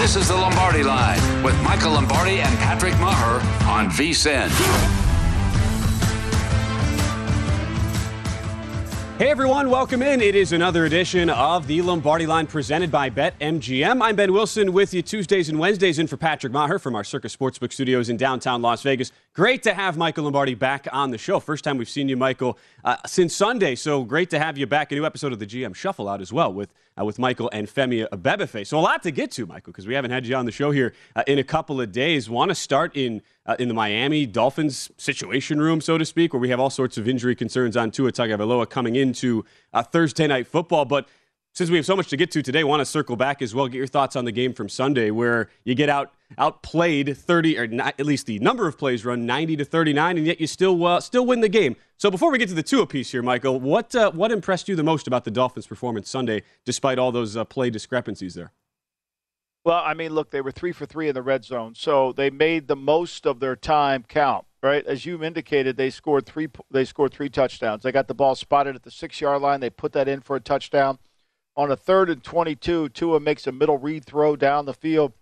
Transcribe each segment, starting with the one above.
This is the Lombardi Line with Michael Lombardi and Patrick Maher on VSIN. Hey everyone, welcome in. It is another edition of the Lombardi Line presented by BetMGM. I'm Ben Wilson with you Tuesdays and Wednesdays in for Patrick Maher from our Circus Sportsbook studios in downtown Las Vegas. Great to have Michael Lombardi back on the show. First time we've seen you, Michael, uh, since Sunday. So great to have you back. A new episode of the GM Shuffle out as well with uh, with Michael and Femi Abebefe. So a lot to get to, Michael, because we haven't had you on the show here uh, in a couple of days. Want to start in uh, in the Miami Dolphins situation room, so to speak, where we have all sorts of injury concerns on Tua Tagovailoa coming into uh, Thursday night football, but since we have so much to get to today, want to circle back as well. Get your thoughts on the game from Sunday, where you get out outplayed 30, or not, at least the number of plays run 90 to 39, and yet you still uh, still win the game. So before we get to the Tua piece here, Michael, what uh, what impressed you the most about the Dolphins' performance Sunday, despite all those uh, play discrepancies there? Well, I mean, look, they were three for three in the red zone, so they made the most of their time count. Right, as you indicated, they scored three. They scored three touchdowns. They got the ball spotted at the six yard line. They put that in for a touchdown on a third and 22, Tua makes a middle read throw down the field.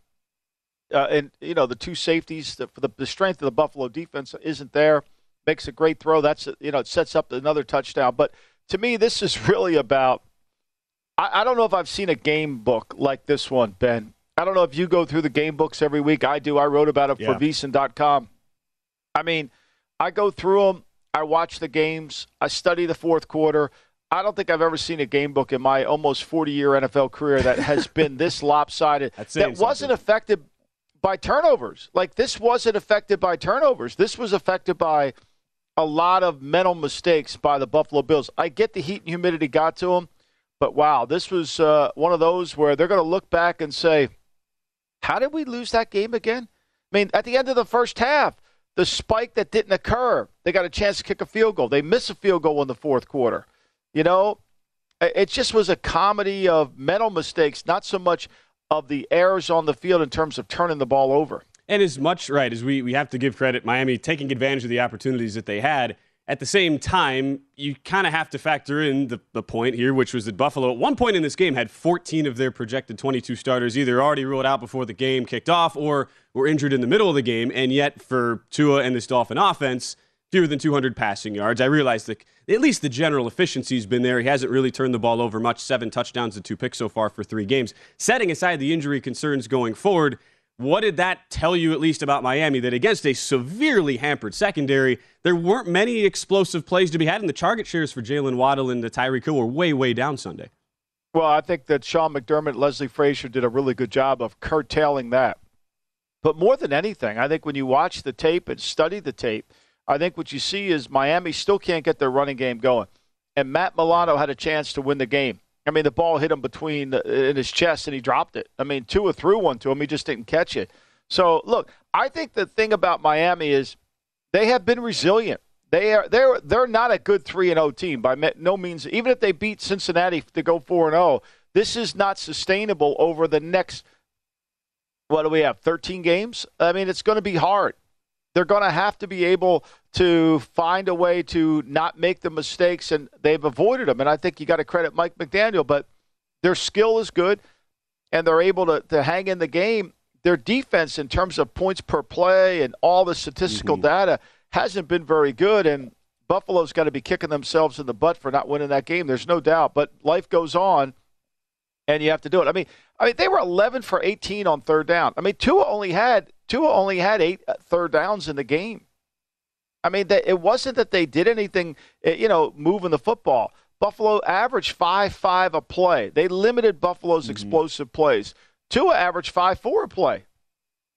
Uh, and, you know, the two safeties, the, the, the, strength of the Buffalo defense isn't there. Makes a great throw. That's, you know, it sets up another touchdown. But to me, this is really about. I, I don't know if I've seen a game book like this one, Ben. I don't know if you go through the game books every week. I do. I wrote about it yeah. for VSIN.com. I mean, I go through them. I watch the games. I study the fourth quarter. I don't think I've ever seen a game book in my almost 40 year NFL career that has been this lopsided. that wasn't affected by turnovers. Like this wasn't affected by turnovers. This was affected by a lot of mental mistakes by the Buffalo Bills. I get the heat and humidity got to them, but wow, this was uh, one of those where they're going to look back and say, "How did we lose that game again?" I mean, at the end of the first half, the spike that didn't occur, they got a chance to kick a field goal. They miss a field goal in the fourth quarter. You know, it just was a comedy of mental mistakes, not so much of the errors on the field in terms of turning the ball over. And as much right as we, we have to give credit, Miami taking advantage of the opportunities that they had. At the same time, you kind of have to factor in the, the point here, which was that Buffalo, at one point in this game, had 14 of their projected 22 starters either already ruled out before the game kicked off or were injured in the middle of the game. And yet, for Tua and this Dolphin offense, fewer than 200 passing yards. I realize that at least the general efficiency's been there. He hasn't really turned the ball over much, seven touchdowns and two picks so far for three games. Setting aside the injury concerns going forward, What did that tell you, at least about Miami, that against a severely hampered secondary, there weren't many explosive plays to be had, and the target shares for Jaylen Waddle and the Tyreek Hill were way, way down Sunday? Well, I think that Sean McDermott, Leslie Frazier did a really good job of curtailing that. But more than anything, I think when you watch the tape and study the tape, I think what you see is Miami still can't get their running game going. And Matt Milano had a chance to win the game. I mean, the ball hit him between in his chest and he dropped it. I mean, Tua threw one to him, he just didn't catch it. So, look, I think the thing about Miami is they have been resilient. They are they're they're not a good 3 and 0 team by no means. Even if they beat Cincinnati to go 4 and 0, this is not sustainable over the next what do we have? 13 games? I mean, it's going to be hard. They're going to have to be able to find a way to not make the mistakes, and they've avoided them. And I think you got to credit Mike McDaniel, but their skill is good, and they're able to, to hang in the game. Their defense, in terms of points per play and all the statistical mm-hmm. data, hasn't been very good. And Buffalo's got to be kicking themselves in the butt for not winning that game. There's no doubt. But life goes on, and you have to do it. I mean, I mean, they were 11 for 18 on third down. I mean, Tua only had Tua only had eight uh, downs in the game. I mean, it wasn't that they did anything, eh, you know, moving the football. Buffalo averaged five five a play. They limited Buffalo's mm-hmm. explosive plays. Tua averaged five four a play,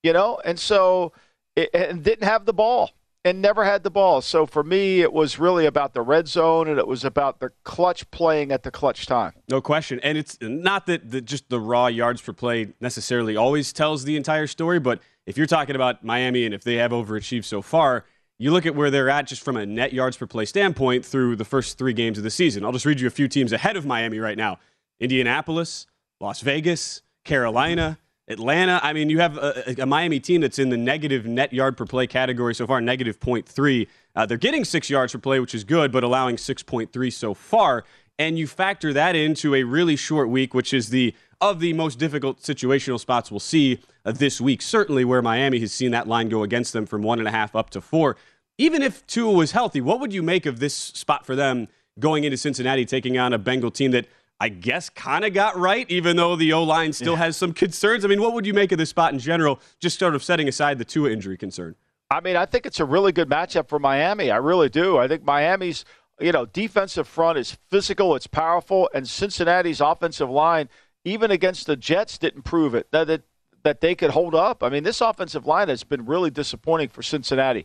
you know, and so it, and didn't have the ball and never had the ball. So for me, it was really about the red zone and it was about the clutch playing at the clutch time. No question. And it's not that the, just the raw yards per play necessarily always tells the entire story, but if you're talking about Miami and if they have overachieved so far, you look at where they're at just from a net yards per play standpoint through the first three games of the season. I'll just read you a few teams ahead of Miami right now Indianapolis, Las Vegas, Carolina, Atlanta. I mean, you have a, a, Miami team that's in the negative net yard per play category so far, negative 0.3. Uh, they're getting six yards per play, which is good, but allowing 6.3 so far. And you factor that into a really short week, which is the of the most difficult situational spots we'll see uh, this week. Certainly, where Miami has seen that line go against them from one and a half up to four. Even if Tua was healthy, what would you make of this spot for them going into Cincinnati, taking on a Bengal team that I guess kind of got right, even though the O line still yeah. has some concerns? I mean, what would you make of this spot in general, just sort of setting aside the Tua injury concern? I mean, I think it's a really good matchup for Miami. I really do. I think Miami's you know defensive front is physical, it's powerful, and Cincinnati's offensive line even against the Jets, didn't prove it that, that that they could hold up. I mean, this offensive line has been really disappointing for Cincinnati.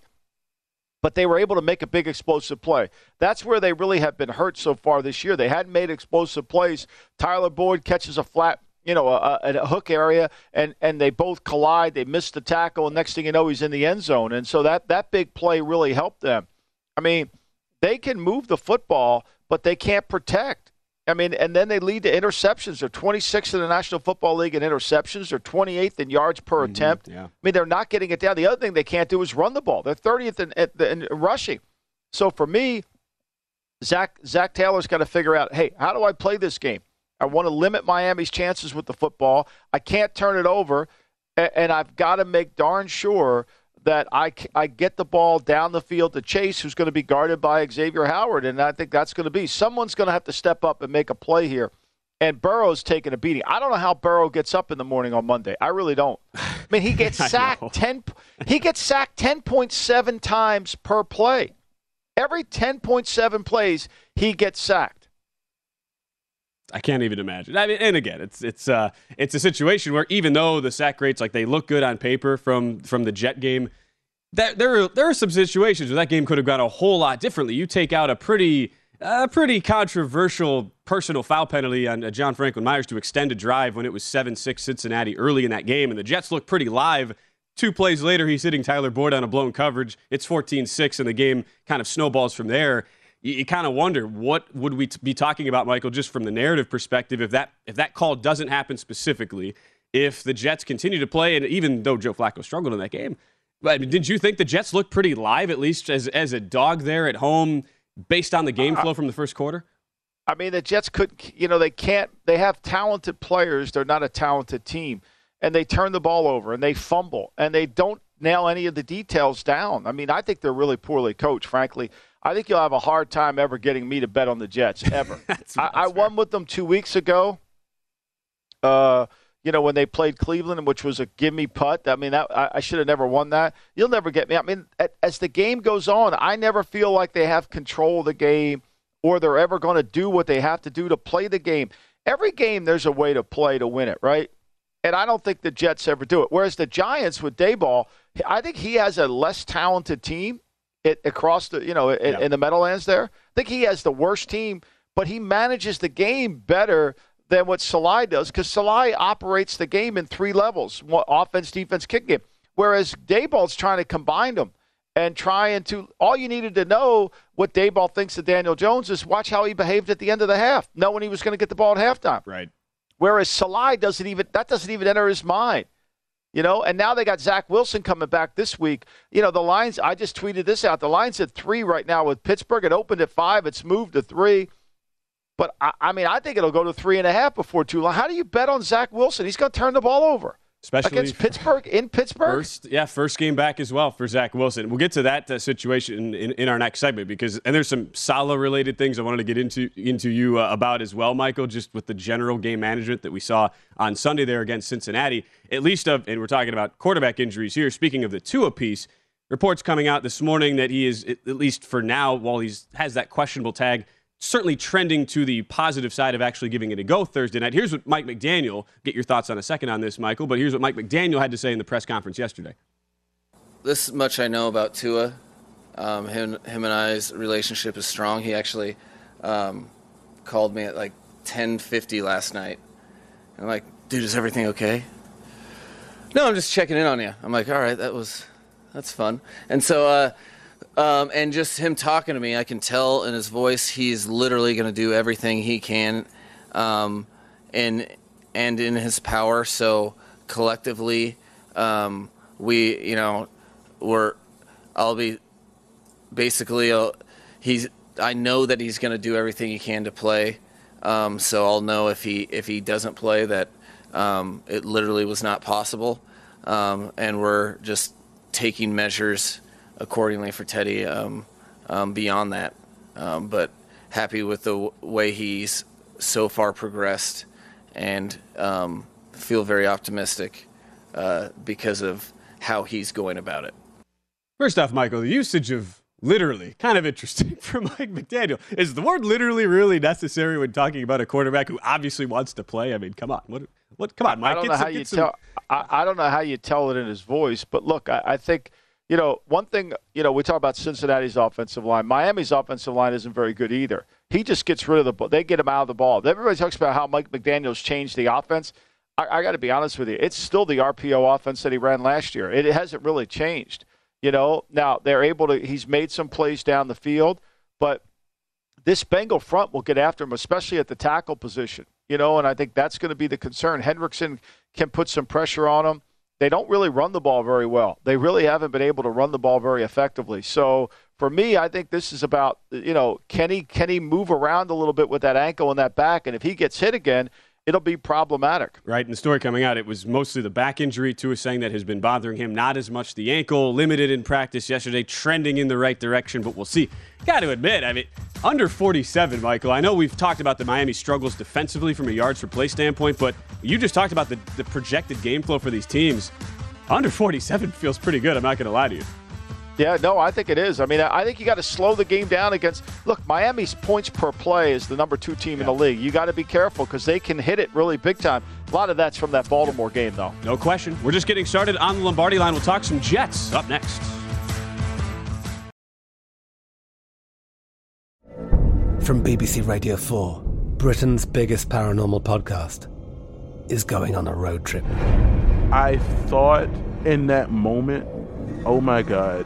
But they were able to make a big explosive play. That's where they really have been hurt so far this year. They hadn't made explosive plays. Tyler Boyd catches a flat, you know, a, a, hook area, and and they both collide. They miss the tackle, and next thing you know, he's in the end zone. And so that that big play really helped them. I mean, they can move the football, but they can't protect. I mean, and then they lead to interceptions. They're 26th in the National Football League in interceptions. They're 28th in yards per mm-hmm, attempt. Yeah. I mean, they're not getting it down. The other thing they can't do is run the ball. They're 30th in, in rushing. So for me, Zach Zac Taylor's got to figure out, hey, how do I play this game? I want to limit Miami's chances with the football. I can't turn it over, and I've got to make darn sure that I, I get the ball down the field to Chase, who's going to be guarded by Xavier Howard. And I think that's going to be someone's going to have to step up and make a play here. And Burrow's taking a beating. I don't know how Burrow gets up in the morning on Monday. I really don't. I mean, he gets sacked ten. He gets sacked ten point seven times per play. Every ten point seven plays, he gets sacked. I can't even imagine. I mean, and again, it's it's uh it's a situation where even though the sack rates like they look good on paper from from the Jet game, that there are, there are some situations where that game could have gone a whole lot differently. You take out a pretty a pretty controversial personal foul penalty on uh, John Franklin Myers to extend a drive when it was 7-6 Cincinnati early in that game, and the Jets look pretty live. Two plays later, he's hitting Tyler Boyd on a blown coverage. It's 14-6, and the game kind of snowballs from there you, you kind of wonder what would we t- be talking about, Michael, just from the narrative perspective, if that if that call doesn't happen specifically, if the Jets continue to play, and even though Joe Flacco struggled in that game, but did you think the Jets looked pretty live, at least as as a dog there at home, based on the game uh, flow from the first quarter? I mean, the Jets could, you know, they can't. They have talented players. They're not a talented team, and they turn the ball over and they fumble and they don't nail any of the details down. I mean, I think they're really poorly coached, frankly. I think you'll have a hard time ever getting me to bet on the Jets ever. I, I won with them two weeks ago. Uh, you know, when they played Cleveland, which was a give me putt. I mean, that, I, I should have never won that. You'll never get me. I mean, as the game goes on, I never feel like they have control of the game or they're ever going to do what they have to do to play the game. Every game, there's a way to play to win it, right? And I don't think the Jets ever do it. Whereas the Giants with Daboll, I think he has a less talented team it, across the, you know, in, yeah. in the Meadowlands there. I think he has the worst team, but he manages the game better than what Saleh does because Saleh operates the game in three levels offense, defense, kick game. Whereas Daboll's trying to combine them and trying to, all you needed to know what Dayball thinks of Daniel Jones is watch how he behaved at the end of the half, knowing he was going to get the ball at halftime. Right. Whereas Saleh doesn't even, that doesn't even enter his mind. You know, and now they got Zach Wilson coming back this week. You know, the lines, I just tweeted this out. The line's at three right now with Pittsburgh. It opened at five, it's moved to three. But I, I, mean, I think it'll go to three and a half before too long. How do you bet on Zach Wilson? He's going to turn the ball over. Especially against Pittsburgh in Pittsburgh. First, yeah, first game back as well for Zach Wilson. We'll get to that uh, situation in, in, our next segment because and there's some Saleh related things I wanted to get into into you uh, about as well, Michael. Just with the general game management that we saw on Sunday there against Cincinnati. At least of, and we're talking about quarterback injuries here. Speaking of the Tua piece, reports coming out this morning that he is at least for now, while he's has that questionable tag certainly trending to the positive side of actually giving it a go Thursday night. Here's what Mike McDaniel, get your thoughts on a second on this, Michael, but here's what Mike McDaniel had to say in the press conference yesterday. This much I know about Tua. Um, him, him and I's relationship is strong. He actually um, called me at like 10:50 last night. And I'm like, dude, is everything okay? No, I'm just checking in on you. I'm like, all right, that was that's fun. And so uh, um, and just him talking to me, I can tell in his voice he's literally going to do everything he can, um, and and in his power. So collectively, um, we, you know, we're. I'll be basically. Uh, he's. I know that he's going to do everything he can to play. Um, so I'll know if he if he doesn't play that um, it literally was not possible, um, and we're just taking measures accordingly for Teddy um, um, beyond that. Um, but happy with the w- way he's so far progressed and um, feel very optimistic uh, because of how he's going about it. First off, Michael, the usage of literally kind of interesting for Mike McDaniel. Is the word literally really necessary when talking about a quarterback who obviously wants to play? I mean, come on. What? What? Come on, Mike. I don't know how you some... tell. I, I, don't know how you tell it in his voice, but look, I, I think – you know, one thing, you know, we talk about Cincinnati's offensive line. Miami's offensive line isn't very good either. He just gets rid of the ball. They get him out of the ball. Everybody talks about how Mike McDaniel's changed the offense. I, I got to be honest with you. It's still the RPO offense that he ran last year. It, it hasn't really changed. You know, now they're able to, he's made some plays down the field, but this Bengal front will get after him, especially at the tackle position. You know, and I think that's going to be the concern. Hendrickson can put some pressure on him they don't really run the ball very well. They really haven't been able to run the ball very effectively. So for me, I think this is about you know can he can he move around a little bit with that ankle and that back, and if he gets hit again, it'll be problematic. Right. In the story coming out, it was mostly the back injury. Tua saying that has been bothering him, not as much the ankle. Limited in practice yesterday, trending in the right direction, but we'll see. Got to admit, I mean, under 47, Michael. I know we've talked about the Miami struggles defensively from a yards per play standpoint, but you just talked about the, the projected game flow for these teams. Under 47 feels pretty good. I'm not going to lie to you. Yeah, no, I think it is. I mean, I think you got to slow the game down against. Look, Miami's points per play is the number two team yeah. in the league. You got to be careful because they can hit it really big time. A lot of that's from that Baltimore game, though. No question. We're just getting started on the Lombardi line. We'll talk some Jets up next. From BBC Radio 4, Britain's biggest paranormal podcast is going on a road trip. I thought in that moment, oh my God.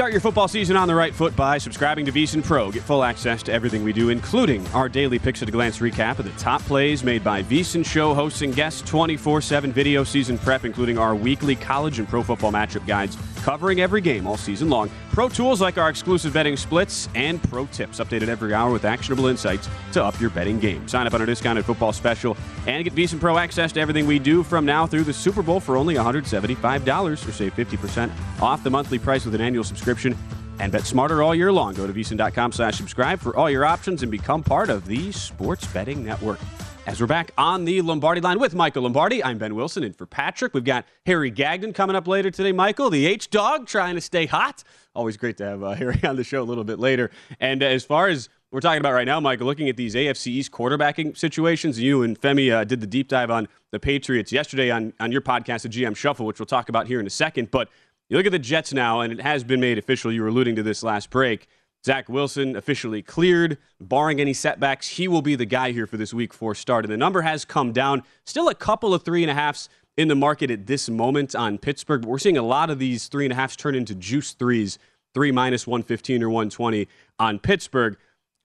Start your football season on the right foot by subscribing to VSIN Pro. Get full access to everything we do, including our daily picks at a glance recap of the top plays made by VSIN show hosts and guests, 24 7 video season prep, including our weekly college and pro football matchup guides covering every game all season long. Pro tools like our exclusive betting splits and pro tips updated every hour with actionable insights to up your betting game. Sign up on our discounted football special and get VSIN Pro access to everything we do from now through the Super Bowl for only $175 or save 50% off the monthly price with an annual subscription. And bet smarter all year long. Go to VSIN.com slash subscribe for all your options and become part of the Sports Betting Network. As we're back on the Lombardi line with Michael Lombardi, I'm Ben Wilson, and for Patrick, we've got Harry Gagnon coming up later today. Michael, the H Dog, trying to stay hot. Always great to have uh, Harry on the show a little bit later. And uh, as far as we're talking about right now, Mike, looking at these AFC East quarterbacking situations, you and Femi uh, did the deep dive on the Patriots yesterday on, on your podcast, the GM Shuffle, which we'll talk about here in a second. But you look at the Jets now, and it has been made official. You were alluding to this last break. Zach Wilson officially cleared. Barring any setbacks, he will be the guy here for this week four start. And the number has come down. Still a couple of three and a halfs in the market at this moment on Pittsburgh, but we're seeing a lot of these three and a halfs turn into juice threes, three minus 115 or 120 on Pittsburgh.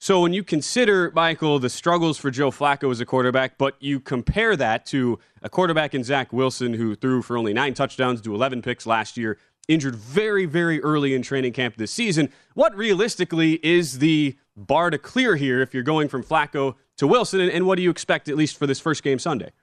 So when you consider, Michael, the struggles for Joe Flacco as a quarterback, but you compare that to a quarterback in Zach Wilson who threw for only nine touchdowns to 11 picks last year, injured very, very early in training camp this season. What realistically is the bar to clear here if you're going from Flacco to Wilson? And, what do you expect, at least for this first game Sunday?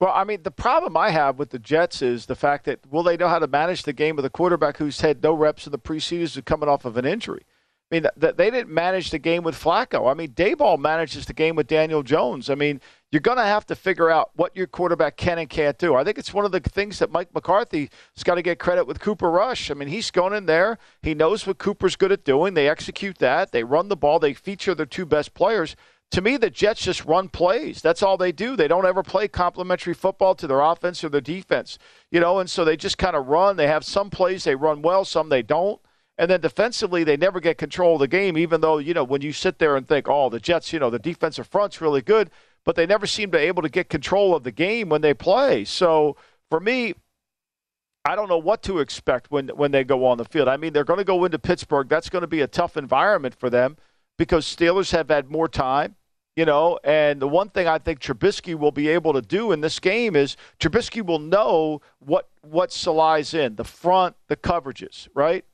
Well, I mean, the problem I have with the Jets is the fact that will they know how to manage the game with a quarterback who's had no reps in the preseason coming off of an injury? I mean, th- they didn't manage the game with Flacco. I mean, Daboll manages the game with Daniel Jones. I mean, you're going to have to figure out what your quarterback can and can't do. I think it's one of the things that Mike McCarthy's got to get credit with Cooper Rush. I mean, he's going in there. He knows what Cooper's good at doing. They execute that. They run the ball. They feature their two best players. To me, the Jets just run plays. That's all they do. They don't ever play complementary football to their offense or their defense, you know. And so they just kind of run. They have some plays they run well, some they don't. And then defensively, they never get control of the game, even though, you know, when you sit there and think, oh, the Jets, you know, the defensive front's really good, but they never seem to be able to get control of the game when they play. So for me, I don't know what to expect when, when they go on the field. I mean, they're going to go into Pittsburgh. That's going to be a tough environment for them because Steelers have had more time, you know. And the one thing I think Trubisky will be able to do in this game is Trubisky will know what what lies in the front, the coverages, right?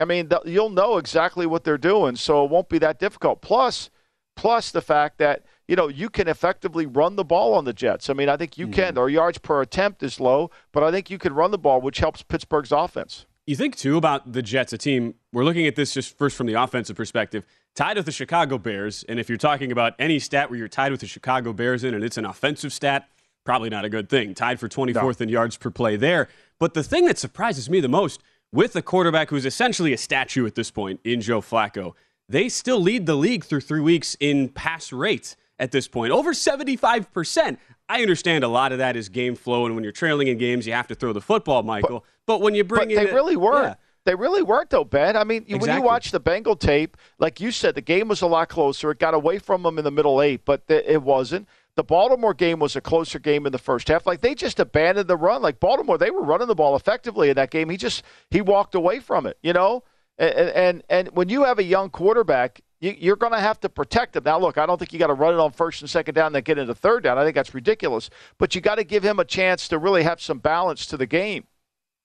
I mean, you'll know exactly what they're doing, so it won't be that difficult. Plus, plus the fact that you know you can effectively run the ball on the Jets. I mean, I think you mm-hmm. can. Their yards per attempt is low, but I think you can run the ball, which helps Pittsburgh's offense. You think too about the Jets, a team. We're looking at this just first from the offensive perspective, tied with the Chicago Bears. And if you're talking about any stat where you're tied with the Chicago Bears in, and it's an offensive stat, probably not a good thing. Tied for 24th no. in yards per play there. But the thing that surprises me the most with a quarterback who's essentially a statue at this point in Joe Flacco, they still lead the league through three weeks in pass rate at this point, over 75%. I understand a lot of that is game flow, and when you're trailing in games, you have to throw the football, Michael. But, but when you bring but in. They really weren't. Yeah. They really weren't, though, Ben. I mean, exactly. when you watch the Bengal tape, like you said, the game was a lot closer. It got away from them in the middle eight, but it wasn't. The Baltimore game was a closer game in the first half. Like they just abandoned the run. Like Baltimore, they were running the ball effectively in that game. He just he walked away from it, you know. And and, and when you have a young quarterback, you, are going to have to protect him. Now, look, I don't think you got to run it on first and second down, and then get into third down. I think that's ridiculous. But you got to give him a chance to really have some balance to the game,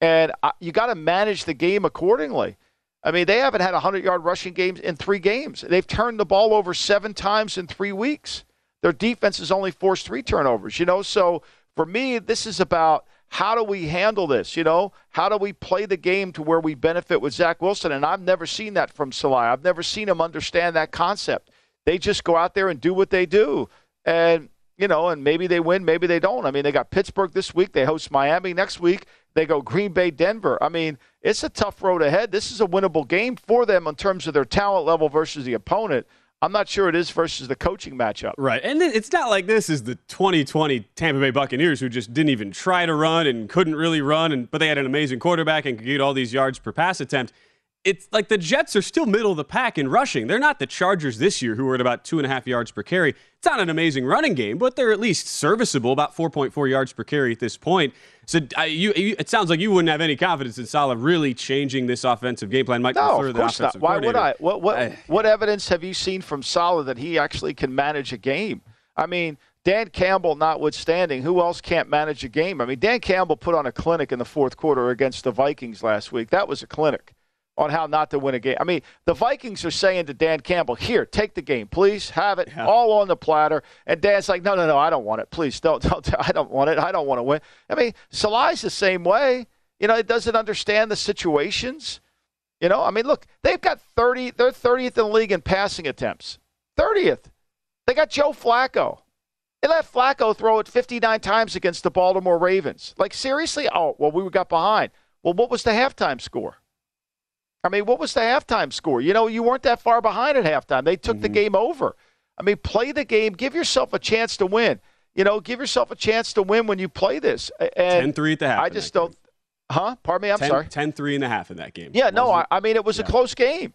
and you got to manage the game accordingly. I mean, they haven't had a 100 yard rushing games in three games. They've turned the ball over seven times in three weeks. Their defense has only forced three turnovers, you know? So for me, this is about how do we handle this? You know, how do we play the game to where we benefit with Zach Wilson? And I've never seen that from Saleh. I've never seen him understand that concept. They just go out there and do what they do. And, you know, and maybe they win, maybe they don't. I mean, they got Pittsburgh this week. They host Miami next week. They go Green Bay, Denver. I mean, it's a tough road ahead. This is a winnable game for them in terms of their talent level versus the opponent. I'm not sure it is versus the coaching matchup. Right. And it's not like this is the 2020 Tampa Bay Buccaneers who just didn't even try to run and couldn't really run, and but they had an amazing quarterback and could get all these yards per pass attempt it's like the Jets are still middle of the pack in rushing. They're not the Chargers this year, who are at about two and a half yards per carry. It's not an amazing running game, but they're at least serviceable, about 4.4 yards per carry at this point. So you, you, it sounds like you wouldn't have any confidence in Saleh really changing this offensive game plan. Mike no, of course not. Why would I? What what I, what evidence have you seen from Saleh that he actually can manage a game? I mean, Dan Campbell notwithstanding, who else can't manage a game? I mean, Dan Campbell put on a clinic in the fourth quarter against the Vikings last week. That was a clinic on how not to win a game. I mean, the Vikings are saying to Dan Campbell, "Here, take the game, please, have it yeah. all on the platter." And Dan's like, "No, no, no, I don't want it. Please, don't, don't. I don't want it. I don't want to win." I mean, Saleh's the same way. You know, it doesn't understand the situations. You know, I mean, look, they've got 30. They're 30th in the league in passing attempts. 30th. They got Joe Flacco. They let Flacco throw it 59 times against the Baltimore Ravens. Like seriously? Oh, well, we got behind. Well, what was the halftime score? I mean, what was the halftime score? You know, you weren't that far behind at halftime. They took mm-hmm. the game over. I mean, play the game. Give yourself a chance to win. You know, give yourself a chance to win when you play this. And 10-3 at the half. I just don't. Game. Huh? Pardon me. I'm 10, sorry. 10-3 and a half in that game. Yeah. No. I, I, mean, it was yeah. a close game.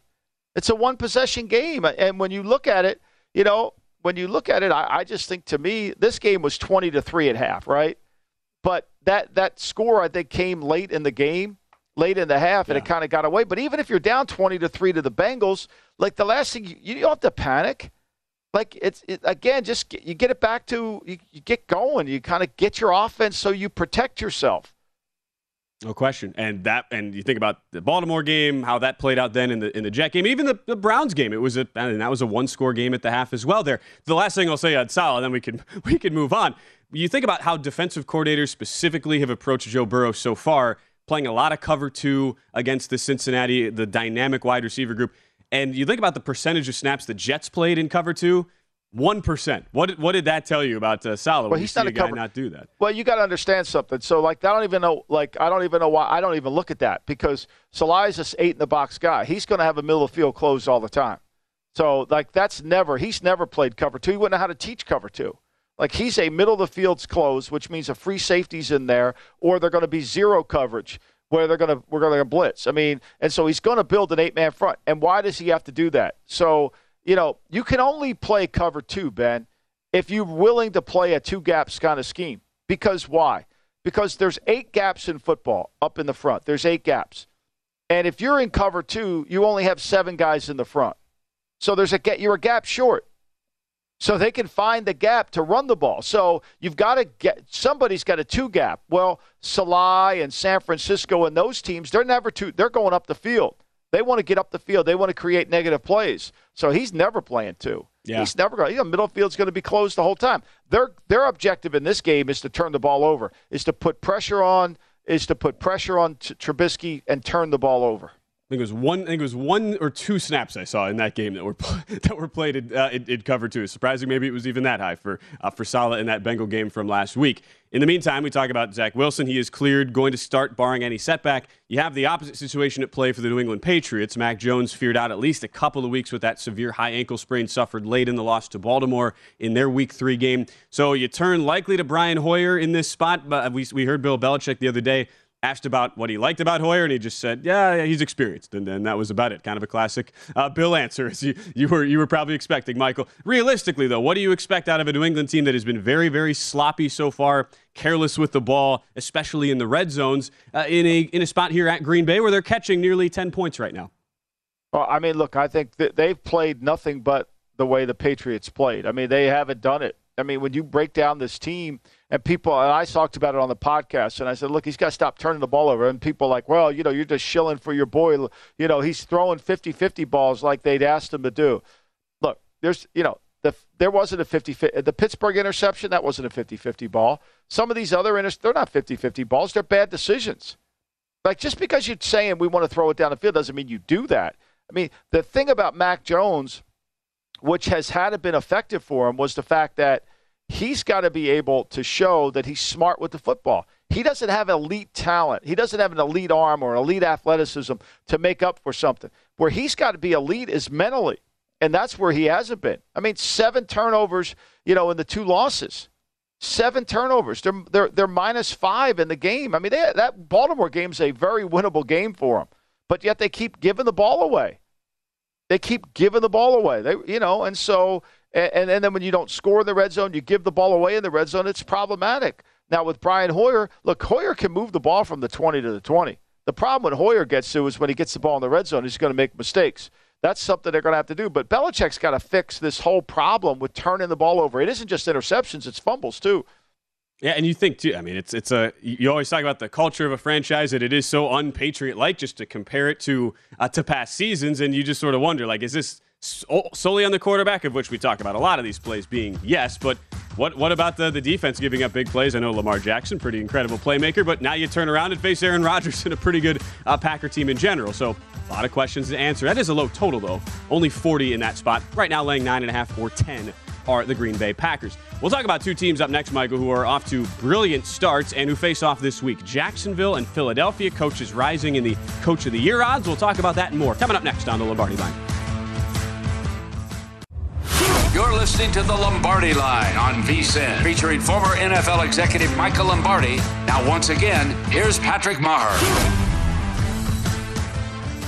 It's a one possession game, and when you look at it, you know, when you look at it, I, I just think to me this game was twenty to three at half, right? But that that score I think came late in the game late in the half, and yeah. it kind of got away. But even if you're down 20 to 3 to the Bengals, like the last thing, you, you don't have to panic. Like it's it, again, just get, you get it back to you, you get going. You kind of get your offense so you protect yourself. No question. And that and you think about the Baltimore game, how that played out then in the in the Jet game, even the, the Browns game. It was a and that was a one score game at the half as well. There. The last thing I'll say uh, on Saleh, then we can we can move on. You think about how defensive coordinators specifically have approached Joe Burrow so far playing a lot of cover two against the Cincinnati, the dynamic wide receiver group. And you think about the percentage of snaps the Jets played in cover two. One percent. What did, what did that tell you about uh, Saleh? Well, he's not a, guy cover. not do that. Well, you got to understand something. So, like, I don't even know. Like, I don't even know why. I don't even look at that because Saleh's a eight in the box guy. He's going to have a middle of field closed all the time. So, like, that's never. He's never played cover two. He wouldn't know how to teach cover two. Like he's a middle of the field's closed, which means a free safety's in there, or they're going to be zero coverage where they're going to we're going to blitz. I mean, and so he's going to build an eight man front. And why does he have to do that? So you know, you can only play cover two, Ben, if you're willing to play a two gaps kind of scheme. Because why? Because there's eight gaps in football up in the front. There's eight gaps. And if you're in cover two, you only have seven guys in the front. So there's a get you're a gap short so they can find the gap to run the ball. So you've got to get somebody's got a two gap. Well, Saleh and San Francisco and those teams, they're never two. They're going up the field. They want to get up the field. They want to create negative plays. So he's never playing two. Yeah. He's never going. You know, middle field's going to be closed the whole time. Their their objective in this game is to turn the ball over. Is to put pressure on. Is to put pressure on Trubisky and turn the ball over. I think it was one. I think it was one or two snaps I saw in that game that were that were played in, uh, in, in cover two. Surprising, maybe it was even that high for uh, for Saleh in that Bengal game from last week. In the meantime, we talk about Zach Wilson. He is cleared, going to start, barring any setback. You have the opposite situation at play for the New England Patriots. Mac Jones feared out at least a couple of weeks with that severe high ankle sprain suffered late in the loss to Baltimore in their Week Three game. So you turn likely to Brian Hoyer in this spot. But we we heard Bill Belichick the other day asked about what he liked about Hoyer, and he just said, "Yeah, yeah he's experienced," and then that was about it. Kind of a classic uh, Bill answer, as you, you were you were probably expecting, Michael. Realistically, though, what do you expect out of a New England team that has been very very sloppy so far, careless with the ball, especially in the red zones, uh, in a in a spot here at Green Bay where they're catching nearly ten points right now? Well, I mean, look, I think that they've played nothing but the way the Patriots played. I mean, they haven't done it. I mean, when you break down this team and people, and I talked about it on the podcast, and I said, look, he's got to stop turning the ball over. And people like, well, you know, you're just shilling for your boy. You know, he's throwing 50 50 balls like they'd asked him to do. Look, there's, you know, the, there wasn't a 50-50. the Pittsburgh interception, that wasn't a 50 50 ball. Some of these other, inter- they're not 50 50 balls, they're bad decisions. Like, just because you're saying we want to throw it down the field doesn't mean you do that. I mean, the thing about Mac Jones, which has had been effective for him, was the fact that he's got to be able to show that he's smart with the football. He doesn't have elite talent. He doesn't have an elite arm or elite athleticism to make up for something. Where he's got to be elite is mentally. And that's where he hasn't been. I mean, seven turnovers, you know, in the two losses. Seven turnovers. They're they're they're minus five in the game. I mean, they, that Baltimore game's a very winnable game for them. But yet they keep giving the ball away. They keep giving the ball away. They you know, and so and, and, then when you don't score in the red zone, you give the ball away in the red zone, it's problematic. Now, with Brian Hoyer, look, Hoyer can move the ball from the 20 to the 20. The problem when Hoyer gets to is when he gets the ball in the red zone, he's going to make mistakes. That's something they're going to have to do. But Belichick's got to fix this whole problem with turning the ball over. It isn't just interceptions, it's fumbles, too. Yeah, and you think too. I mean, it's it's a you always talk about the culture of a franchise that it is so unpatriot like. Just to compare it to uh, to past seasons, and you just sort of wonder like, is this solely on the quarterback, of which we talk about a lot of these plays being yes, but what what about the, the defense giving up big plays? I know Lamar Jackson, pretty incredible playmaker, but now you turn around and face Aaron Rodgers and a pretty good uh, Packer team in general. So a lot of questions to answer. That is a low total though, only 40 in that spot. Right now, laying nine and a half or 10 are the Green Bay Packers. We'll talk about two teams up next, Michael, who are off to brilliant starts and who face off this week Jacksonville and Philadelphia. Coaches rising in the Coach of the Year odds. We'll talk about that and more coming up next on the Lombardi line. You're listening to the Lombardi Line on VSIN, featuring former NFL executive Michael Lombardi. Now, once again, here's Patrick Maher.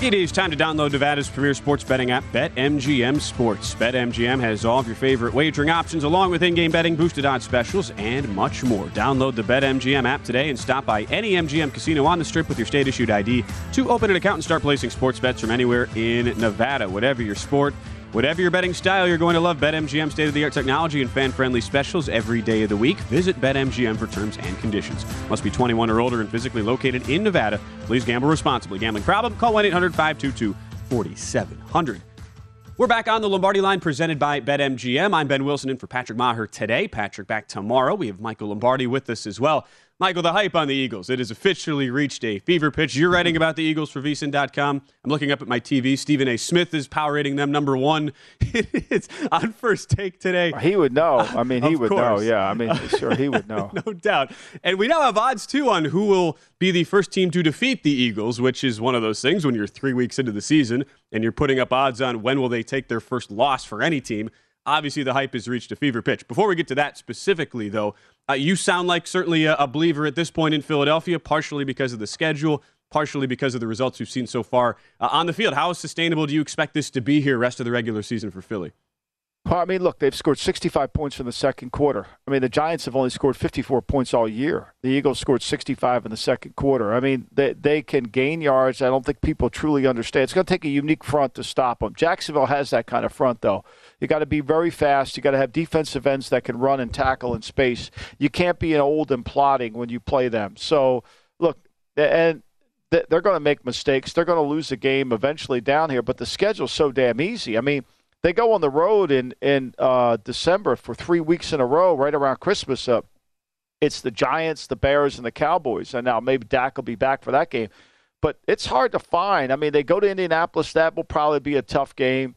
It is time to download Nevada's premier sports betting app, BetMGM Sports. BetMGM has all of your favorite wagering options, along with in-game betting, boosted odds specials, and much more. Download the BetMGM app today and stop by any MGM casino on the Strip with your state-issued ID to open an account and start placing sports bets from anywhere in Nevada. Whatever your sport, Whatever your betting style, you're going to love BetMGM state of the art technology and fan friendly specials every day of the week. Visit BetMGM for terms and conditions. Must be 21 or older and physically located in Nevada. Please gamble responsibly. Gambling problem? Call 1 800 522 4700. We're back on the Lombardi line presented by BetMGM. I'm Ben Wilson in for Patrick Maher today. Patrick back tomorrow. We have Michael Lombardi with us as well. Michael, the hype on the Eagles. It has officially reached a fever pitch. You're writing about the Eagles for VSIN.com. I'm looking up at my TV. Stephen A. Smith is power rating them number one. it's on first take today. He would know. I mean, he would know. Yeah, I mean, sure, he would know. no doubt. And we now have odds, too, on who will be the first team to defeat the Eagles, which is one of those things when you're three weeks into the season and you're putting up odds on when will they take their first loss for any team. Obviously, the hype has reached a fever pitch. Before we get to that specifically, though, uh, you sound like certainly a, a believer at this point in Philadelphia, partially because of the schedule, partially because of the results we've seen so far uh, on the field. How sustainable do you expect this to be here rest of the regular season for Philly? Well, I mean, look, they've scored 65 points in the second quarter. I mean, the Giants have only scored 54 points all year. The Eagles scored 65 in the second quarter. I mean, they, they can gain yards. I don't think people truly understand. It's going to take a unique front to stop them. Jacksonville has that kind of front, though. You got to be very fast. You got to have defensive ends that can run and tackle in space. You can't be an old and plotting when you play them. So, look, and they're going to make mistakes. They're going to lose the game eventually down here, but the schedule's so damn easy. I mean – they go on the road in in uh, December for three weeks in a row, right around Christmas. It's the Giants, the Bears, and the Cowboys, and now maybe Dak will be back for that game. but it's hard to find. I mean, they go to Indianapolis. That will probably be a tough game.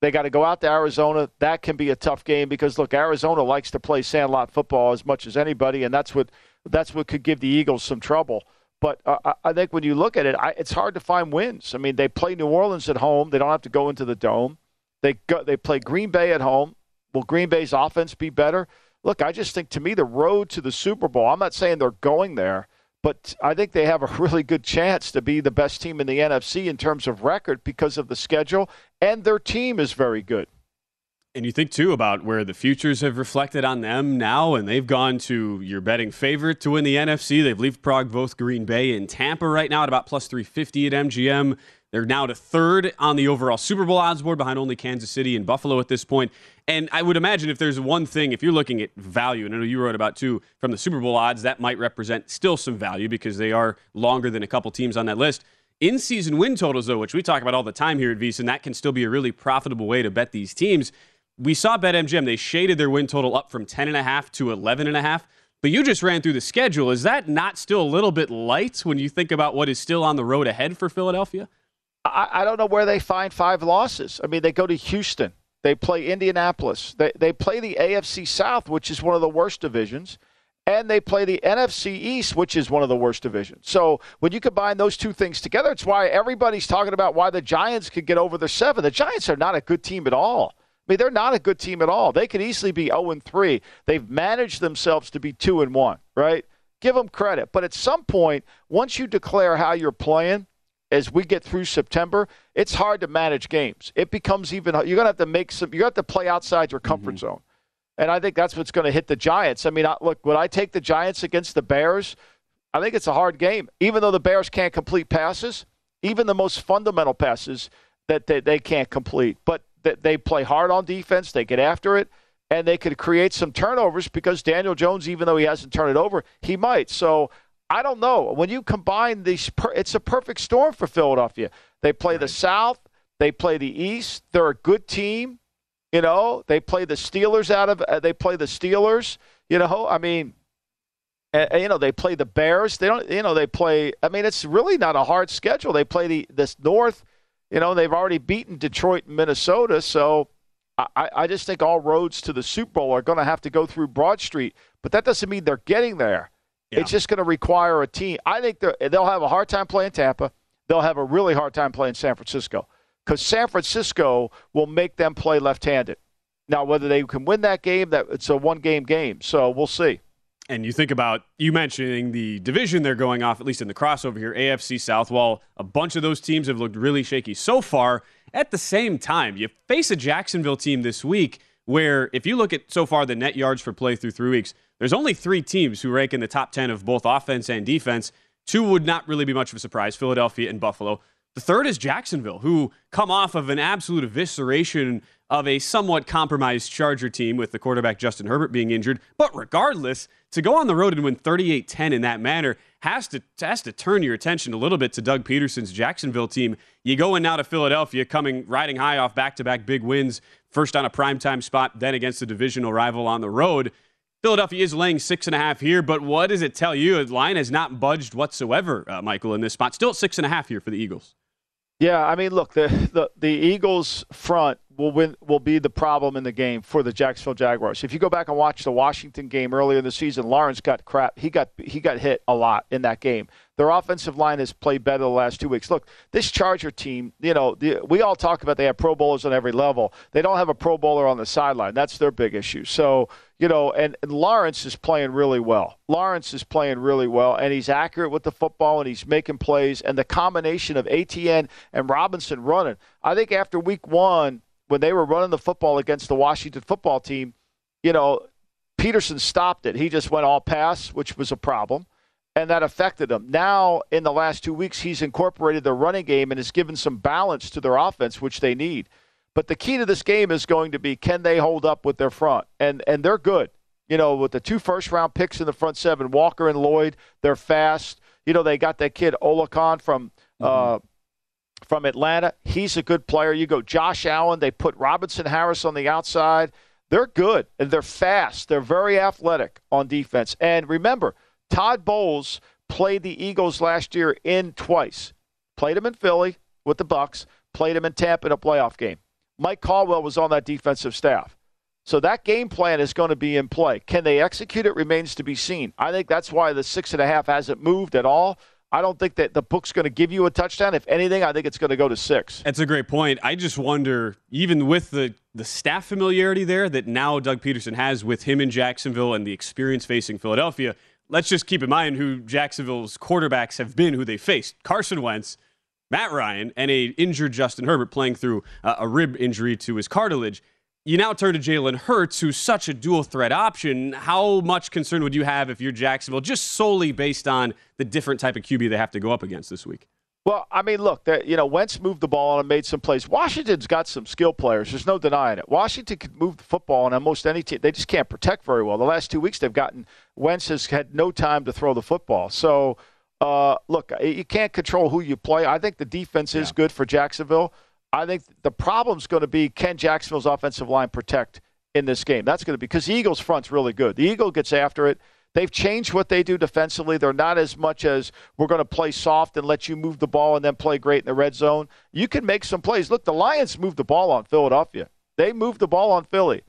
They got to go out to Arizona. That can be a tough game because look, Arizona likes to play sandlot football as much as anybody, and that's what that's what could give the Eagles some trouble. But uh, I think when you look at it, I, it's hard to find wins. I mean, they play New Orleans at home. They don't have to go into the dome. They go, they play Green Bay at home. Will Green Bay's offense be better? Look, I just think to me the road to the Super Bowl. I'm not saying they're going there, but I think they have a really good chance to be the best team in the NFC in terms of record because of the schedule, and their team is very good. And you think too about where the futures have reflected on them now, and they've gone to your betting favorite to win the NFC. They've leapfrogged both Green Bay and Tampa right now at about plus 350 at MGM. They're now to third on the overall Super Bowl odds board behind only Kansas City and Buffalo at this point. And I would imagine if there's one thing, if you're looking at value, and I know you wrote about too from the Super Bowl odds, that might represent still some value because they are longer than a couple teams on that list. In season win totals, though, which we talk about all the time here at VSiN, that can still be a really profitable way to bet these teams we saw BetMGM, they shaded their win total up from 10.5 to 11.5. But you just ran through the schedule. Is that not still a little bit light when you think about what is still on the road ahead for Philadelphia? I, I don't know where they find five losses. I mean, they go to Houston, they play Indianapolis, they, they play the AFC South, which is one of the worst divisions and they play the NFC East, which is one of the worst divisions. So when you combine those two things together, it's why everybody's talking about why the Giants could get over the seven. The Giants are not a good team at all. I mean, they're not a good team at all. They could easily be 0 and 3. They've managed themselves to be 2 and 1, right? Give them credit. But at some point, once you declare how you're playing, as we get through September, it's hard to manage games. It becomes even you're going to have to make some. You have to play outside your comfort mm-hmm. zone, and I think that's what's going to hit the Giants. I mean, look, would I take the Giants against the Bears? I think it's a hard game, even though the Bears can't complete passes, even the most fundamental passes that they, they can't complete. But they play hard on defense, they get after it, and they could create some turnovers because Daniel Jones, even though he hasn't turned it over, he might. So I don't know. When you combine these, it's a perfect storm for Philadelphia. They play right. the South, they play the East. They're a good team. You know, they play the Steelers out of. Uh, they play the Steelers. You know, I mean, uh, you know they play the Bears. They don't. You know, they play. I mean, it's really not a hard schedule. They play the this North you know, they've already beaten Detroit and Minnesota, so I, I just think all roads to the Super Bowl are going to have to go through Broad Street. But that doesn't mean they're getting there. Yeah. It's just going to require a team. I think they'll have a hard time playing Tampa. They'll have a really hard time playing San Francisco because San Francisco will make them play left-handed. Now, whether they can win that game, that it's a one-game game, so we'll see. And you think about you mentioning the division they're going off, at least in the crossover here, AFC South. While a bunch of those teams have looked really shaky so far, at the same time, you face a Jacksonville team this week where, if you look at so far the net yards for play through three weeks, there's only three teams who rank in the top 10 of both offense and defense. Two would not really be much of a surprise Philadelphia and Buffalo. The third is Jacksonville, who come off of an absolute evisceration of a somewhat compromised Charger team with the quarterback Justin Herbert being injured. But regardless, to go on the road and win 38-10 in that manner has to has to turn your attention a little bit to Doug Pederson's Jacksonville team. You go in now to Philadelphia, coming riding high off back-to-back big wins, first on a primetime spot, then against a divisional rival on the road. Philadelphia is laying six and a half here, but what does it tell you? The line has not budged whatsoever, uh, Michael, in this spot. Still six and a half here for the Eagles. Yeah, I mean, look, the, the the Eagles front will win will be the problem in the game for the Jacksonville Jaguars. If you go back and watch the Washington game earlier in the season, Lawrence got crap. He got he got hit a lot in that game. Their offensive line has played better the last two weeks. Look, this Charger team, you know, the, we all talk about they have Pro Bowlers on every level. They don't have a Pro Bowler on the sideline. That's their big issue. So, you know, and, and Lawrence is playing really well. Lawrence is playing really well, and he's accurate with the football, and he's making plays. And the combination of Etienne and Robinson running, I think after week one, when they were running the football against the Washington football team, you know, Pederson stopped it. He just went all pass, which was a problem and that affected them. Now, in the last two weeks, he's incorporated their running game and has given some balance to their offense, which they need. But the key to this game is going to be can they hold up with their front? And and they're good. You know, with the two first round picks in the front seven, Walker and Lloyd, they're fast. You know, they got that kid Oluokun from mm-hmm. uh, from Atlanta. He's a good player. You go Josh Allen. They put Robertson-Harris on the outside. They're good and they're fast. They're very athletic on defense. And remember, Todd Bowles played the Eagles last year in twice. played him in Philly with the Bucs, played him in Tampa in a playoff game. Mike Caldwell was on that defensive staff. So that game plan is going to be in play. Can they execute it remains to be seen. I think that's why the six and a half hasn't moved at all. I don't think that the book's going to give you a touchdown. If anything, I think it's going to go to six. That's a great point. I just wonder, even with the the staff familiarity there that now Doug Pederson has with him in Jacksonville and the experience facing Philadelphia, let's just keep in mind who Jacksonville's quarterbacks have been, who they faced: Carson Wentz, Matt Ryan, and a injured Justin Herbert playing through a rib injury to his cartilage you now turn to Jalen Hurts, who's such a dual threat option. How much concern would you have if you're Jacksonville, just solely based on the different type of QB they have to go up against this week? Well, I mean, look, you know, Wentz moved the ball and made some plays. Washington's got some skill players. There's no denying it. Washington can move the football on almost any team. They just can't protect very well. The last two weeks they've gotten Wentz has had no time to throw the football. So, uh, look, you can't control who you play. I think the defense is yeah. good for Jacksonville. I think the problem's going to be can Jacksonville's offensive line protect in this game? That's going to be because the Eagles' front's really good. The Eagle gets after it. They've changed what they do defensively. They're not as much as we're going to play soft and let you move the ball and then play great in the red zone. You can make some plays. Look, the Lions moved the ball on Philadelphia. They moved the ball on Philly.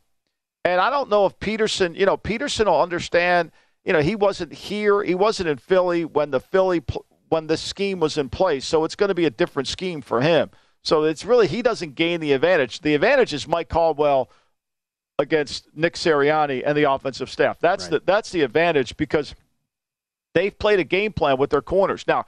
And I don't know if Pederson, you know, Pederson will understand, you know, he wasn't here, he wasn't in Philly when the Philly when the scheme was in place. So it's going to be a different scheme for him. So it's really he doesn't gain the advantage. The advantage is Mike Caldwell against Nick Sirianni and the offensive staff. That's right. the that's the advantage because they've played a game plan with their corners. Now,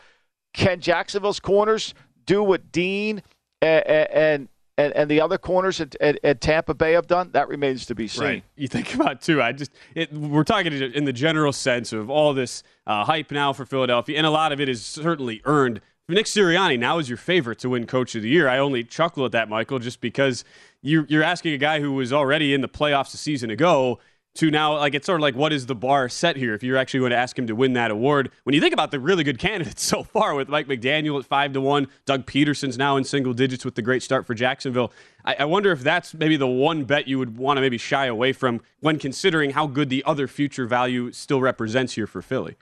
can Jacksonville's corners do what Dean and and, and, and the other corners at, at, at, Tampa Bay have done? That remains to be seen. Right. You think about too. I just it, we're talking in the general sense of all this uh, hype now for Philadelphia, and a lot of it is certainly earned Nick Sirianni now is your favorite to win Coach of the Year. I only chuckle at that, Michael, just because you, you're asking a guy who was already in the playoffs a season ago to now, like, it's sort of like, what is the bar set here if you're actually going to ask him to win that award? When you think about the really good candidates so far with Mike McDaniel at 5 to 1, Doug Pederson's now in single digits with the great start for Jacksonville. I, I wonder if that's maybe the one bet you would want to maybe shy away from when considering how good the other future value still represents here for Philly.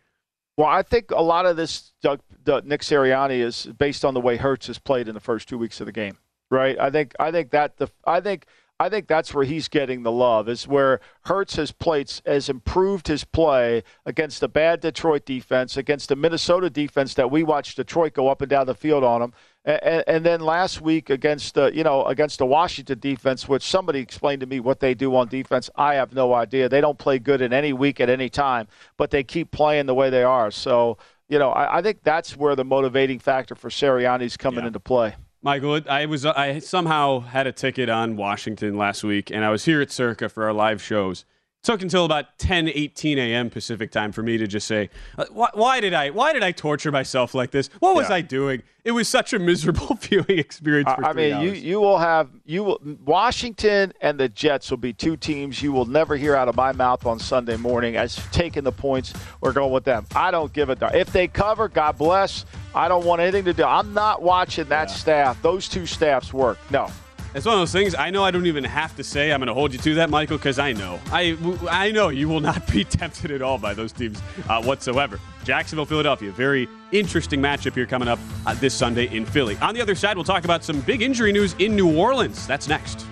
Well, I think a lot of this Doug, Nick Sirianni is based on the way Hurts has played in the first two weeks of the game, right? I think I think that the I think I think that's where he's getting the love is where Hurts has played has improved his play against a bad Detroit defense, against a Minnesota defense that we watched Detroit go up and down the field on him, and, and then last week against the you know against the Washington defense, which somebody explained to me what they do on defense. I have no idea. They don't play good in any week at any time, but they keep playing the way they are. So you know I, I think that's where the motivating factor for Sirianni's coming yeah. into play. Michael, I was I somehow had a ticket on Washington last week, and I was here at Circa for our live shows took until about 10 18 a.m pacific time for me to just say uh, why, why, did i why did i torture myself like this? What was yeah. i doing? It was such a miserable viewing experience i mean hours. you you will have you will washington and the jets will be two teams you will never hear out of my mouth on sunday morning as taking the points or going with them. I don't give a darn. If they cover god bless. I don't want anything to do. I'm not watching that yeah. staff. Those two staffs work. No it's one of those things. I know I don't even have to say I'm going to hold you to that, Michael, because I know. I I know you will not be tempted at all by those teams uh, whatsoever. Jacksonville, Philadelphia, very interesting matchup here coming up uh, this Sunday in Philly. On the other side, we'll talk about some big injury news in New Orleans. That's next.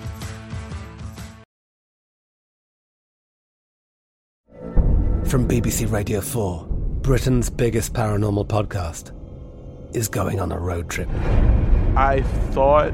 From BBC Radio 4, Britain's biggest paranormal podcast is going on a road trip. I thought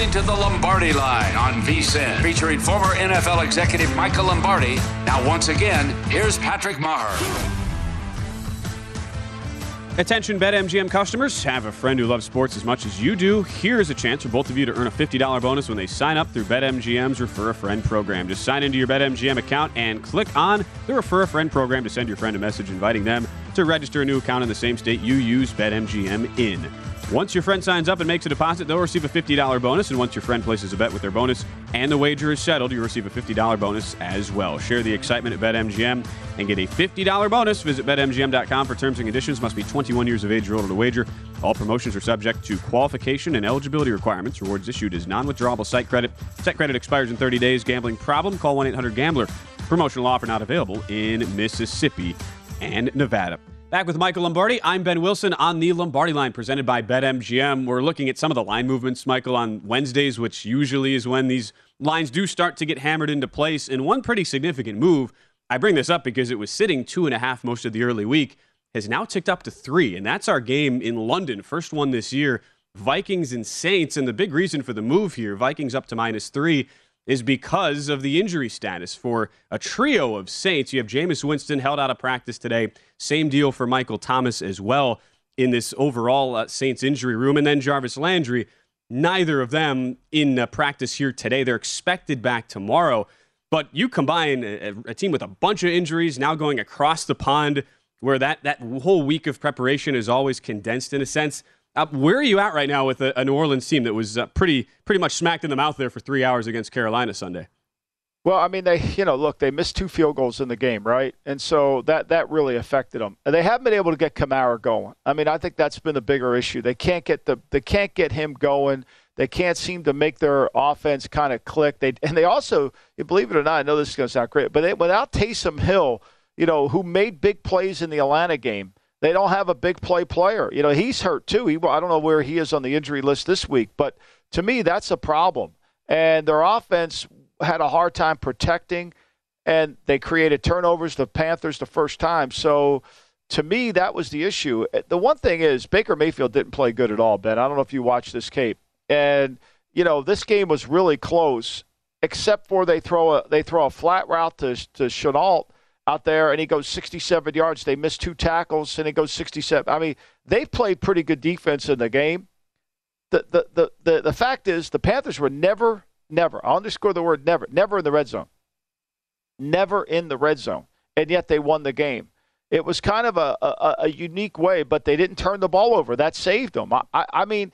Listening to the Lombardi Line on VSIN, featuring former NFL executive Michael Lombardi. Now, once again, here's Patrick Maher. Attention BetMGM customers, have a friend who loves sports as much as you do. Here's a chance for both of you to earn a $50 bonus when they sign up through BetMGM's Refer a Friend program. Just sign into your BetMGM account and click on the Refer a Friend program to send your friend a message inviting them to register a new account in the same state you use BetMGM in. Once your friend signs up and makes a deposit, they'll receive a $50 bonus. And once your friend places a bet with their bonus and the wager is settled, you'll receive a $50 bonus as well. Share the excitement at BetMGM and get a $50 bonus. Visit BetMGM.com for terms and conditions. Must be 21 years of age or older to wager. All promotions are subject to qualification and eligibility requirements. Rewards issued as non withdrawable site credit. Site credit expires in 30 days. Gambling problem? Call 1 800 Gambler. Promotional offer not available in Mississippi and Nevada. Back with Michael Lombardi. I'm Ben Wilson on the Lombardi line presented by BetMGM. We're looking at some of the line movements, Michael, on Wednesdays, which usually is when these lines do start to get hammered into place. And one pretty significant move, I bring this up because it was sitting two and a half most of the early week, has now ticked up to three. And that's our game in London, first one this year. Vikings and Saints. And the big reason for the move here, Vikings up to minus three is because of the injury status for a trio of Saints. You have Jameis Winston held out of practice today. Same deal for Michael Thomas as well in this overall uh, Saints injury room. And then Jarvis Landry, neither of them in uh, practice here today. They're expected back tomorrow. But you combine a, a team with a bunch of injuries now going across the pond where that, that whole week of preparation is always condensed in a sense. Uh, where are you at right now with a, a New Orleans team that was uh, pretty pretty much smacked in the mouth there for three hours against Carolina Sunday? Well, I mean, they you know look, they missed two field goals in the game, right? And so that that really affected them. They haven't been able to get Kamara going. I mean, I think that's been the bigger issue. They can't get the they can't get him going. They can't seem to make their offense kind of click. They and they also, believe it or not, I know this is going to sound great, but they, without Taysom Hill, you know, who made big plays in the Atlanta game they don't have a big play player. You know, he's hurt too. He, I don't know where he is on the injury list this week, but to me, that's a problem. And their offense had a hard time protecting, and they created turnovers. The Panthers the first time. So to me, that was the issue. The one thing is Baker Mayfield didn't play good at all, Ben. I don't know if you watched this tape, and you know this game was really close, except for they throw a they throw a flat route to to Shenault out there and he goes 67 yards. They miss two tackles and he goes 67. I mean, they've played pretty good defense in the game. The, the, the, the, the fact is, the Panthers were never, never, i underscore the word never, never in the red zone. Never in the red zone. And yet they won the game. It was kind of a, a, a unique way, but they didn't turn the ball over. That saved them. I, I, I mean,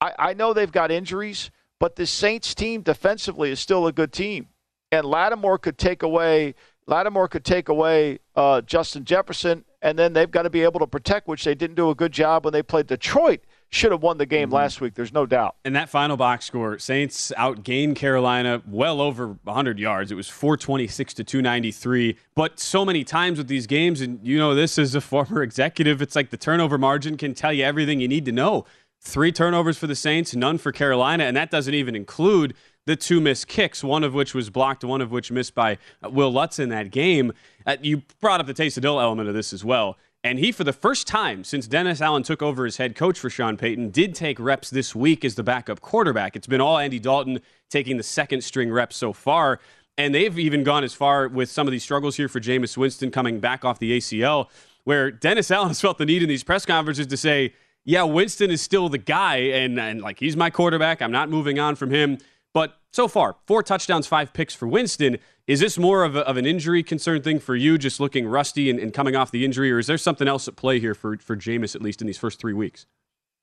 I, I know they've got injuries, but the Saints team defensively is still a good team. And Lattimore could take away Lattimore could take away uh, Justin Jefferson, and then they've got to be able to protect, which they didn't do a good job when they played Detroit. Should have won the game mm-hmm. last week. There's no doubt. And that final box score, Saints outgained Carolina well over 100 yards. It was 426 to 293. But so many times with these games, and you know this as a former executive, it's like the turnover margin can tell you everything you need to know. Three turnovers for the Saints, none for Carolina, and that doesn't even include the two missed kicks, one of which was blocked, one of which missed by Will Wil Lutz in that game. Uh, you brought up the Taysom Hill element of this as well. And he, for the first time since Dennis Allen took over as head coach for Sean Payton, did take reps this week as the backup quarterback. It's been all Andy Dalton taking the second string reps so far. And they've even gone as far with some of these struggles here for Jameis Winston coming back off the ACL, where Dennis Allen has felt the need in these press conferences to say, yeah, Winston is still the guy, and, and like he's my quarterback. I'm not moving on from him. But so far, four touchdowns, five picks for Winston. Is this more of, a, of an injury concern thing for you, just looking rusty and, and, coming off the injury, or is there something else at play here for, for Jameis, at least in these first three weeks?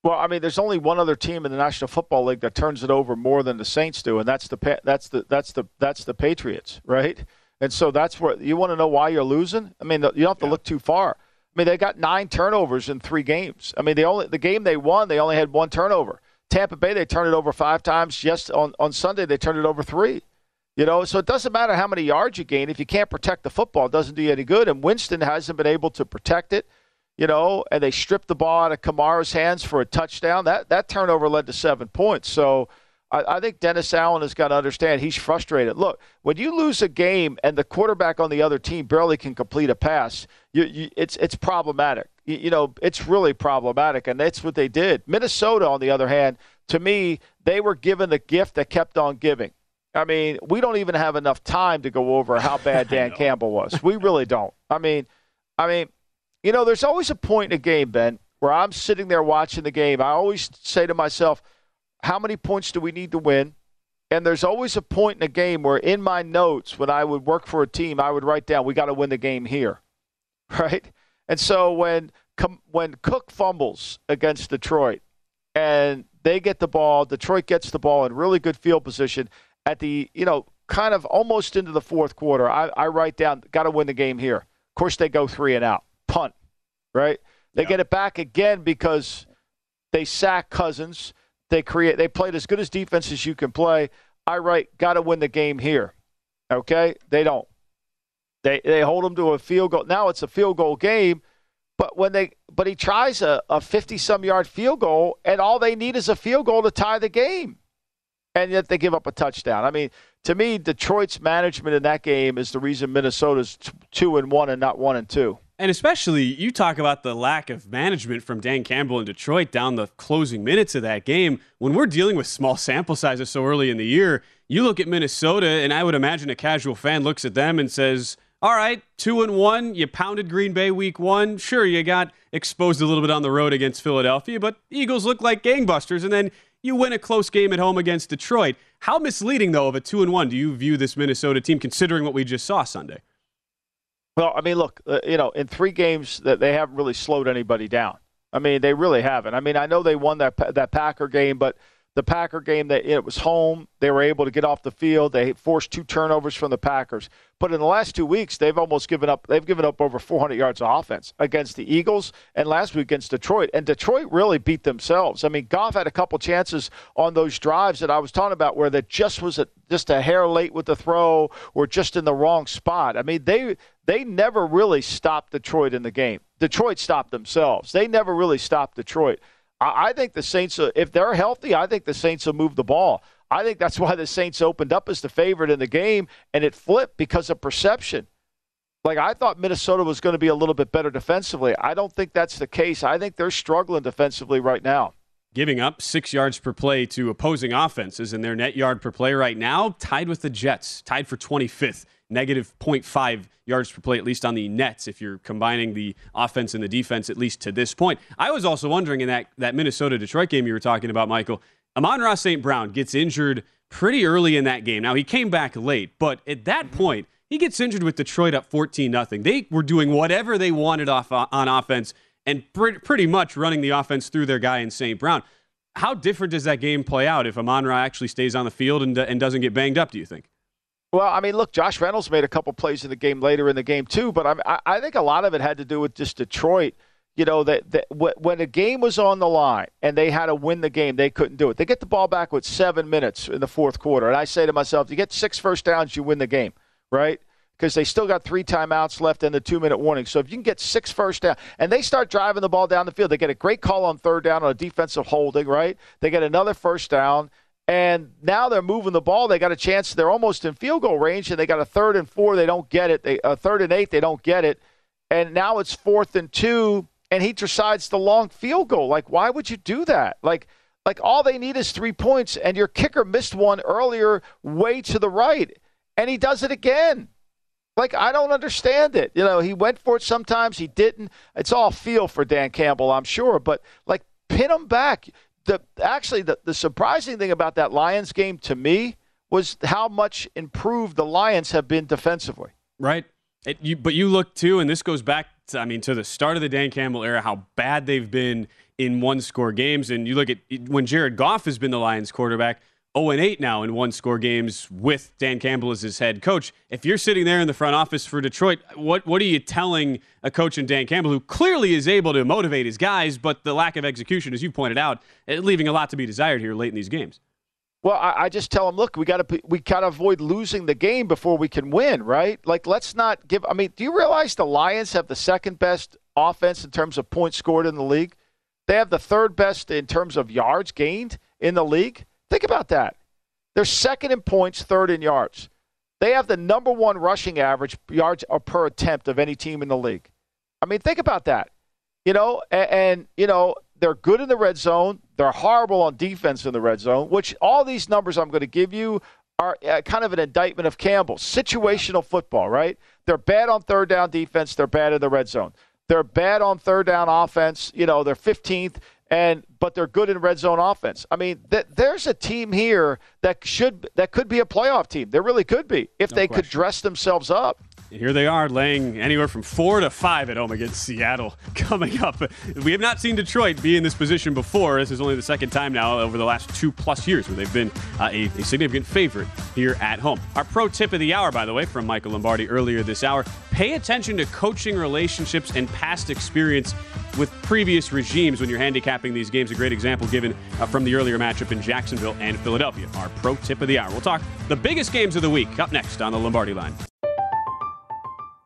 Well, I mean, there's only one other team in the National Football League that turns it over more than the Saints do, and that's the that's the that's the that's the Patriots, right? And so that's where you want to know why you're losing. I mean, you don't have to yeah. look too far. I mean, they got nine turnovers in three games. I mean, the only the game they won, they only had one turnover. Tampa Bay, they turned it over five times. Yes, on, on Sunday, they turned it over three. You know, so it doesn't matter how many yards you gain. If you can't protect the football, it doesn't do you any good. And Winston hasn't been able to protect it, you know, and they stripped the ball out of Kamara's hands for a touchdown. That, that turnover led to seven points. So I, I think Dennis Allen has got to understand he's frustrated. Look, when you lose a game and the quarterback on the other team barely can complete a pass, you, you, it's, it's problematic you know, it's really problematic, and that's what they did. Minnesota, on the other hand, to me, they were given the gift that kept on giving. I mean, we don't even have enough time to go over how bad Dan Campbell was. We really don't. I mean, I mean, you know, there's always a point in a game, Ben, where I'm sitting there watching the game. I always say to myself, how many points do we need to win? And there's always a point in a game where, in my notes, when I would work for a team, I would write down, we got to win the game here, right? And so when when Cook fumbles against Detroit and they get the ball, Detroit gets the ball in really good field position at the, you know, kind of almost into the fourth quarter. I, I write down, got to win the game here. Of course, they go three and out, punt, right? They yeah. get it back again because they sack Cousins. They create. They played as good as defense as you can play. I write, got to win the game here. Okay, they don't. They they hold them to a field goal. Now it's a field goal game, but when they but he tries a, a 50 some yard field goal and all they need is a field goal to tie the game. And yet they give up a touchdown. I mean, to me, Detroit's management in that game is the reason Minnesota's t- two and one and not one and two. And especially, you talk about the lack of management from Dan Campbell in Detroit down the closing minutes of that game. When we're dealing with small sample sizes so early in the year, you look at Minnesota, and I would imagine a casual fan looks at them and says, all right, two and one. You pounded Green Bay week one. Sure, you got exposed a little bit on the road against Philadelphia, but Eagles look like gangbusters. And then you win a close game at home against Detroit. How misleading, though, of a two and one do you view this Minnesota team, considering what we just saw Sunday? Well, I mean, look, uh, you know, in three games that they haven't really slowed anybody down. I mean, they really haven't. I mean, I know they won that that Packer game, but the Packer game that it was home. They were able to get off the field. They forced two turnovers from the Packers. But in the last two weeks, they've almost given up. They've given up over 400 yards of offense against the Eagles and last week against Detroit. And Detroit really beat themselves. I mean, Goff had a couple chances on those drives that I was talking about where that just was a, just a hair late with the throw or just in the wrong spot. I mean, they they never really stopped Detroit in the game. Detroit stopped themselves. They never really stopped Detroit. I, think the Saints, if they're healthy, I think the Saints will move the ball. I think that's why the Saints opened up as the favorite in the game, and it flipped because of perception. Like I thought Minnesota was going to be a little bit better defensively. I don't think that's the case. I think they're struggling defensively right now. Giving up six yards per play to opposing offenses, and their net yard per play right now tied with the Jets, tied for 25th negative 0.5 yards per play, at least on the nets, if you're combining the offense and the defense, at least to this point. I was also wondering in that, that Minnesota Detroit game you were talking about, Michael, Amon-Ra St. Brown gets injured pretty early in that game. Now, he came back late, but at that point, he gets injured with Detroit up 14 0. They were doing whatever they wanted off on offense and pretty much running the offense through their guy in St. Brown. How different does that game play out if Amon Ra actually stays on the field and, and doesn't get banged up, do you think? Well, I mean, look, Josh Reynolds made a couple plays in the game later in the game too, but I, I think a lot of it had to do with just Detroit. You know that, that when the game was on the line and they had to win the game, they couldn't do it. They get the ball back with seven minutes in the fourth quarter, and I say to myself, you get six first downs, you win the game, right? Because they still got three timeouts left and the two minute warning. So if you can get six first down, and they start driving the ball down the field, they get a great call on third down on a defensive holding, right? They get another first down and now they're moving the ball. They got a chance. They're almost in field goal range, and they got a third and four. They don't get it. They a third and eight. They don't get it. And now it's fourth and two, and he decides the long field goal. Like, why would you do that? Like, like all they need is three points, and your kicker missed one earlier, way to the right, and he does it again. Like, I don't understand it. You know, he went for it sometimes, he didn't. It's all feel for Dan Campbell, I'm sure, but like pin him back. The actually the, the surprising thing about that Lions game to me was how much improved the Lions have been defensively. Right. It, you, but you look too, and this goes back, to, I mean, to the start of the Dan Campbell era, how bad they've been in one score games. And you look at when Jared Goff has been the Lions quarterback, 0 8 now in one score games with Dan Campbell as his head coach. If you're sitting there in the front office for Detroit, what, what are you telling a coach in Dan Campbell who clearly is able to motivate his guys, but the lack of execution, as you pointed out, eh, leaving a lot to be desired here late in these games? Well, I, I just tell them, look, we got to we got to avoid losing the game before we can win, right? Like, let's not give. I mean, do you realize the Lions have the second best offense in terms of points scored in the league? They have the third best in terms of yards gained in the league. Think about that. They're second in points, third in yards. They have the number one rushing average yards per attempt of any team in the league. I mean, think about that. You know, and, and you know they're good in the red zone. They're horrible on defense in the red zone, which all these numbers I'm going to give you are uh, kind of an indictment of Campbell. Situational football, right? They're bad on third down defense. They're bad in the red zone. They're bad on third down offense. You know, they're 15th, and but they're good in red zone offense. I mean, th- there's a team here that should that could be a playoff team. There really could be if no they question. could dress themselves up. Here they are laying anywhere from four to five at home against Seattle coming up. We have not seen Detroit be in this position before. This is only the second time now over the last two plus years where they've been uh, a, a, significant favorite here at home. Our pro tip of the hour, by the way, from Michael Lombardi earlier this hour pay attention to coaching relationships and past experience with previous regimes when you're handicapping these games. A great example given uh, from the earlier matchup in Jacksonville and Philadelphia. Our pro tip of the hour. We'll talk the biggest games of the week up next on the Lombardi line.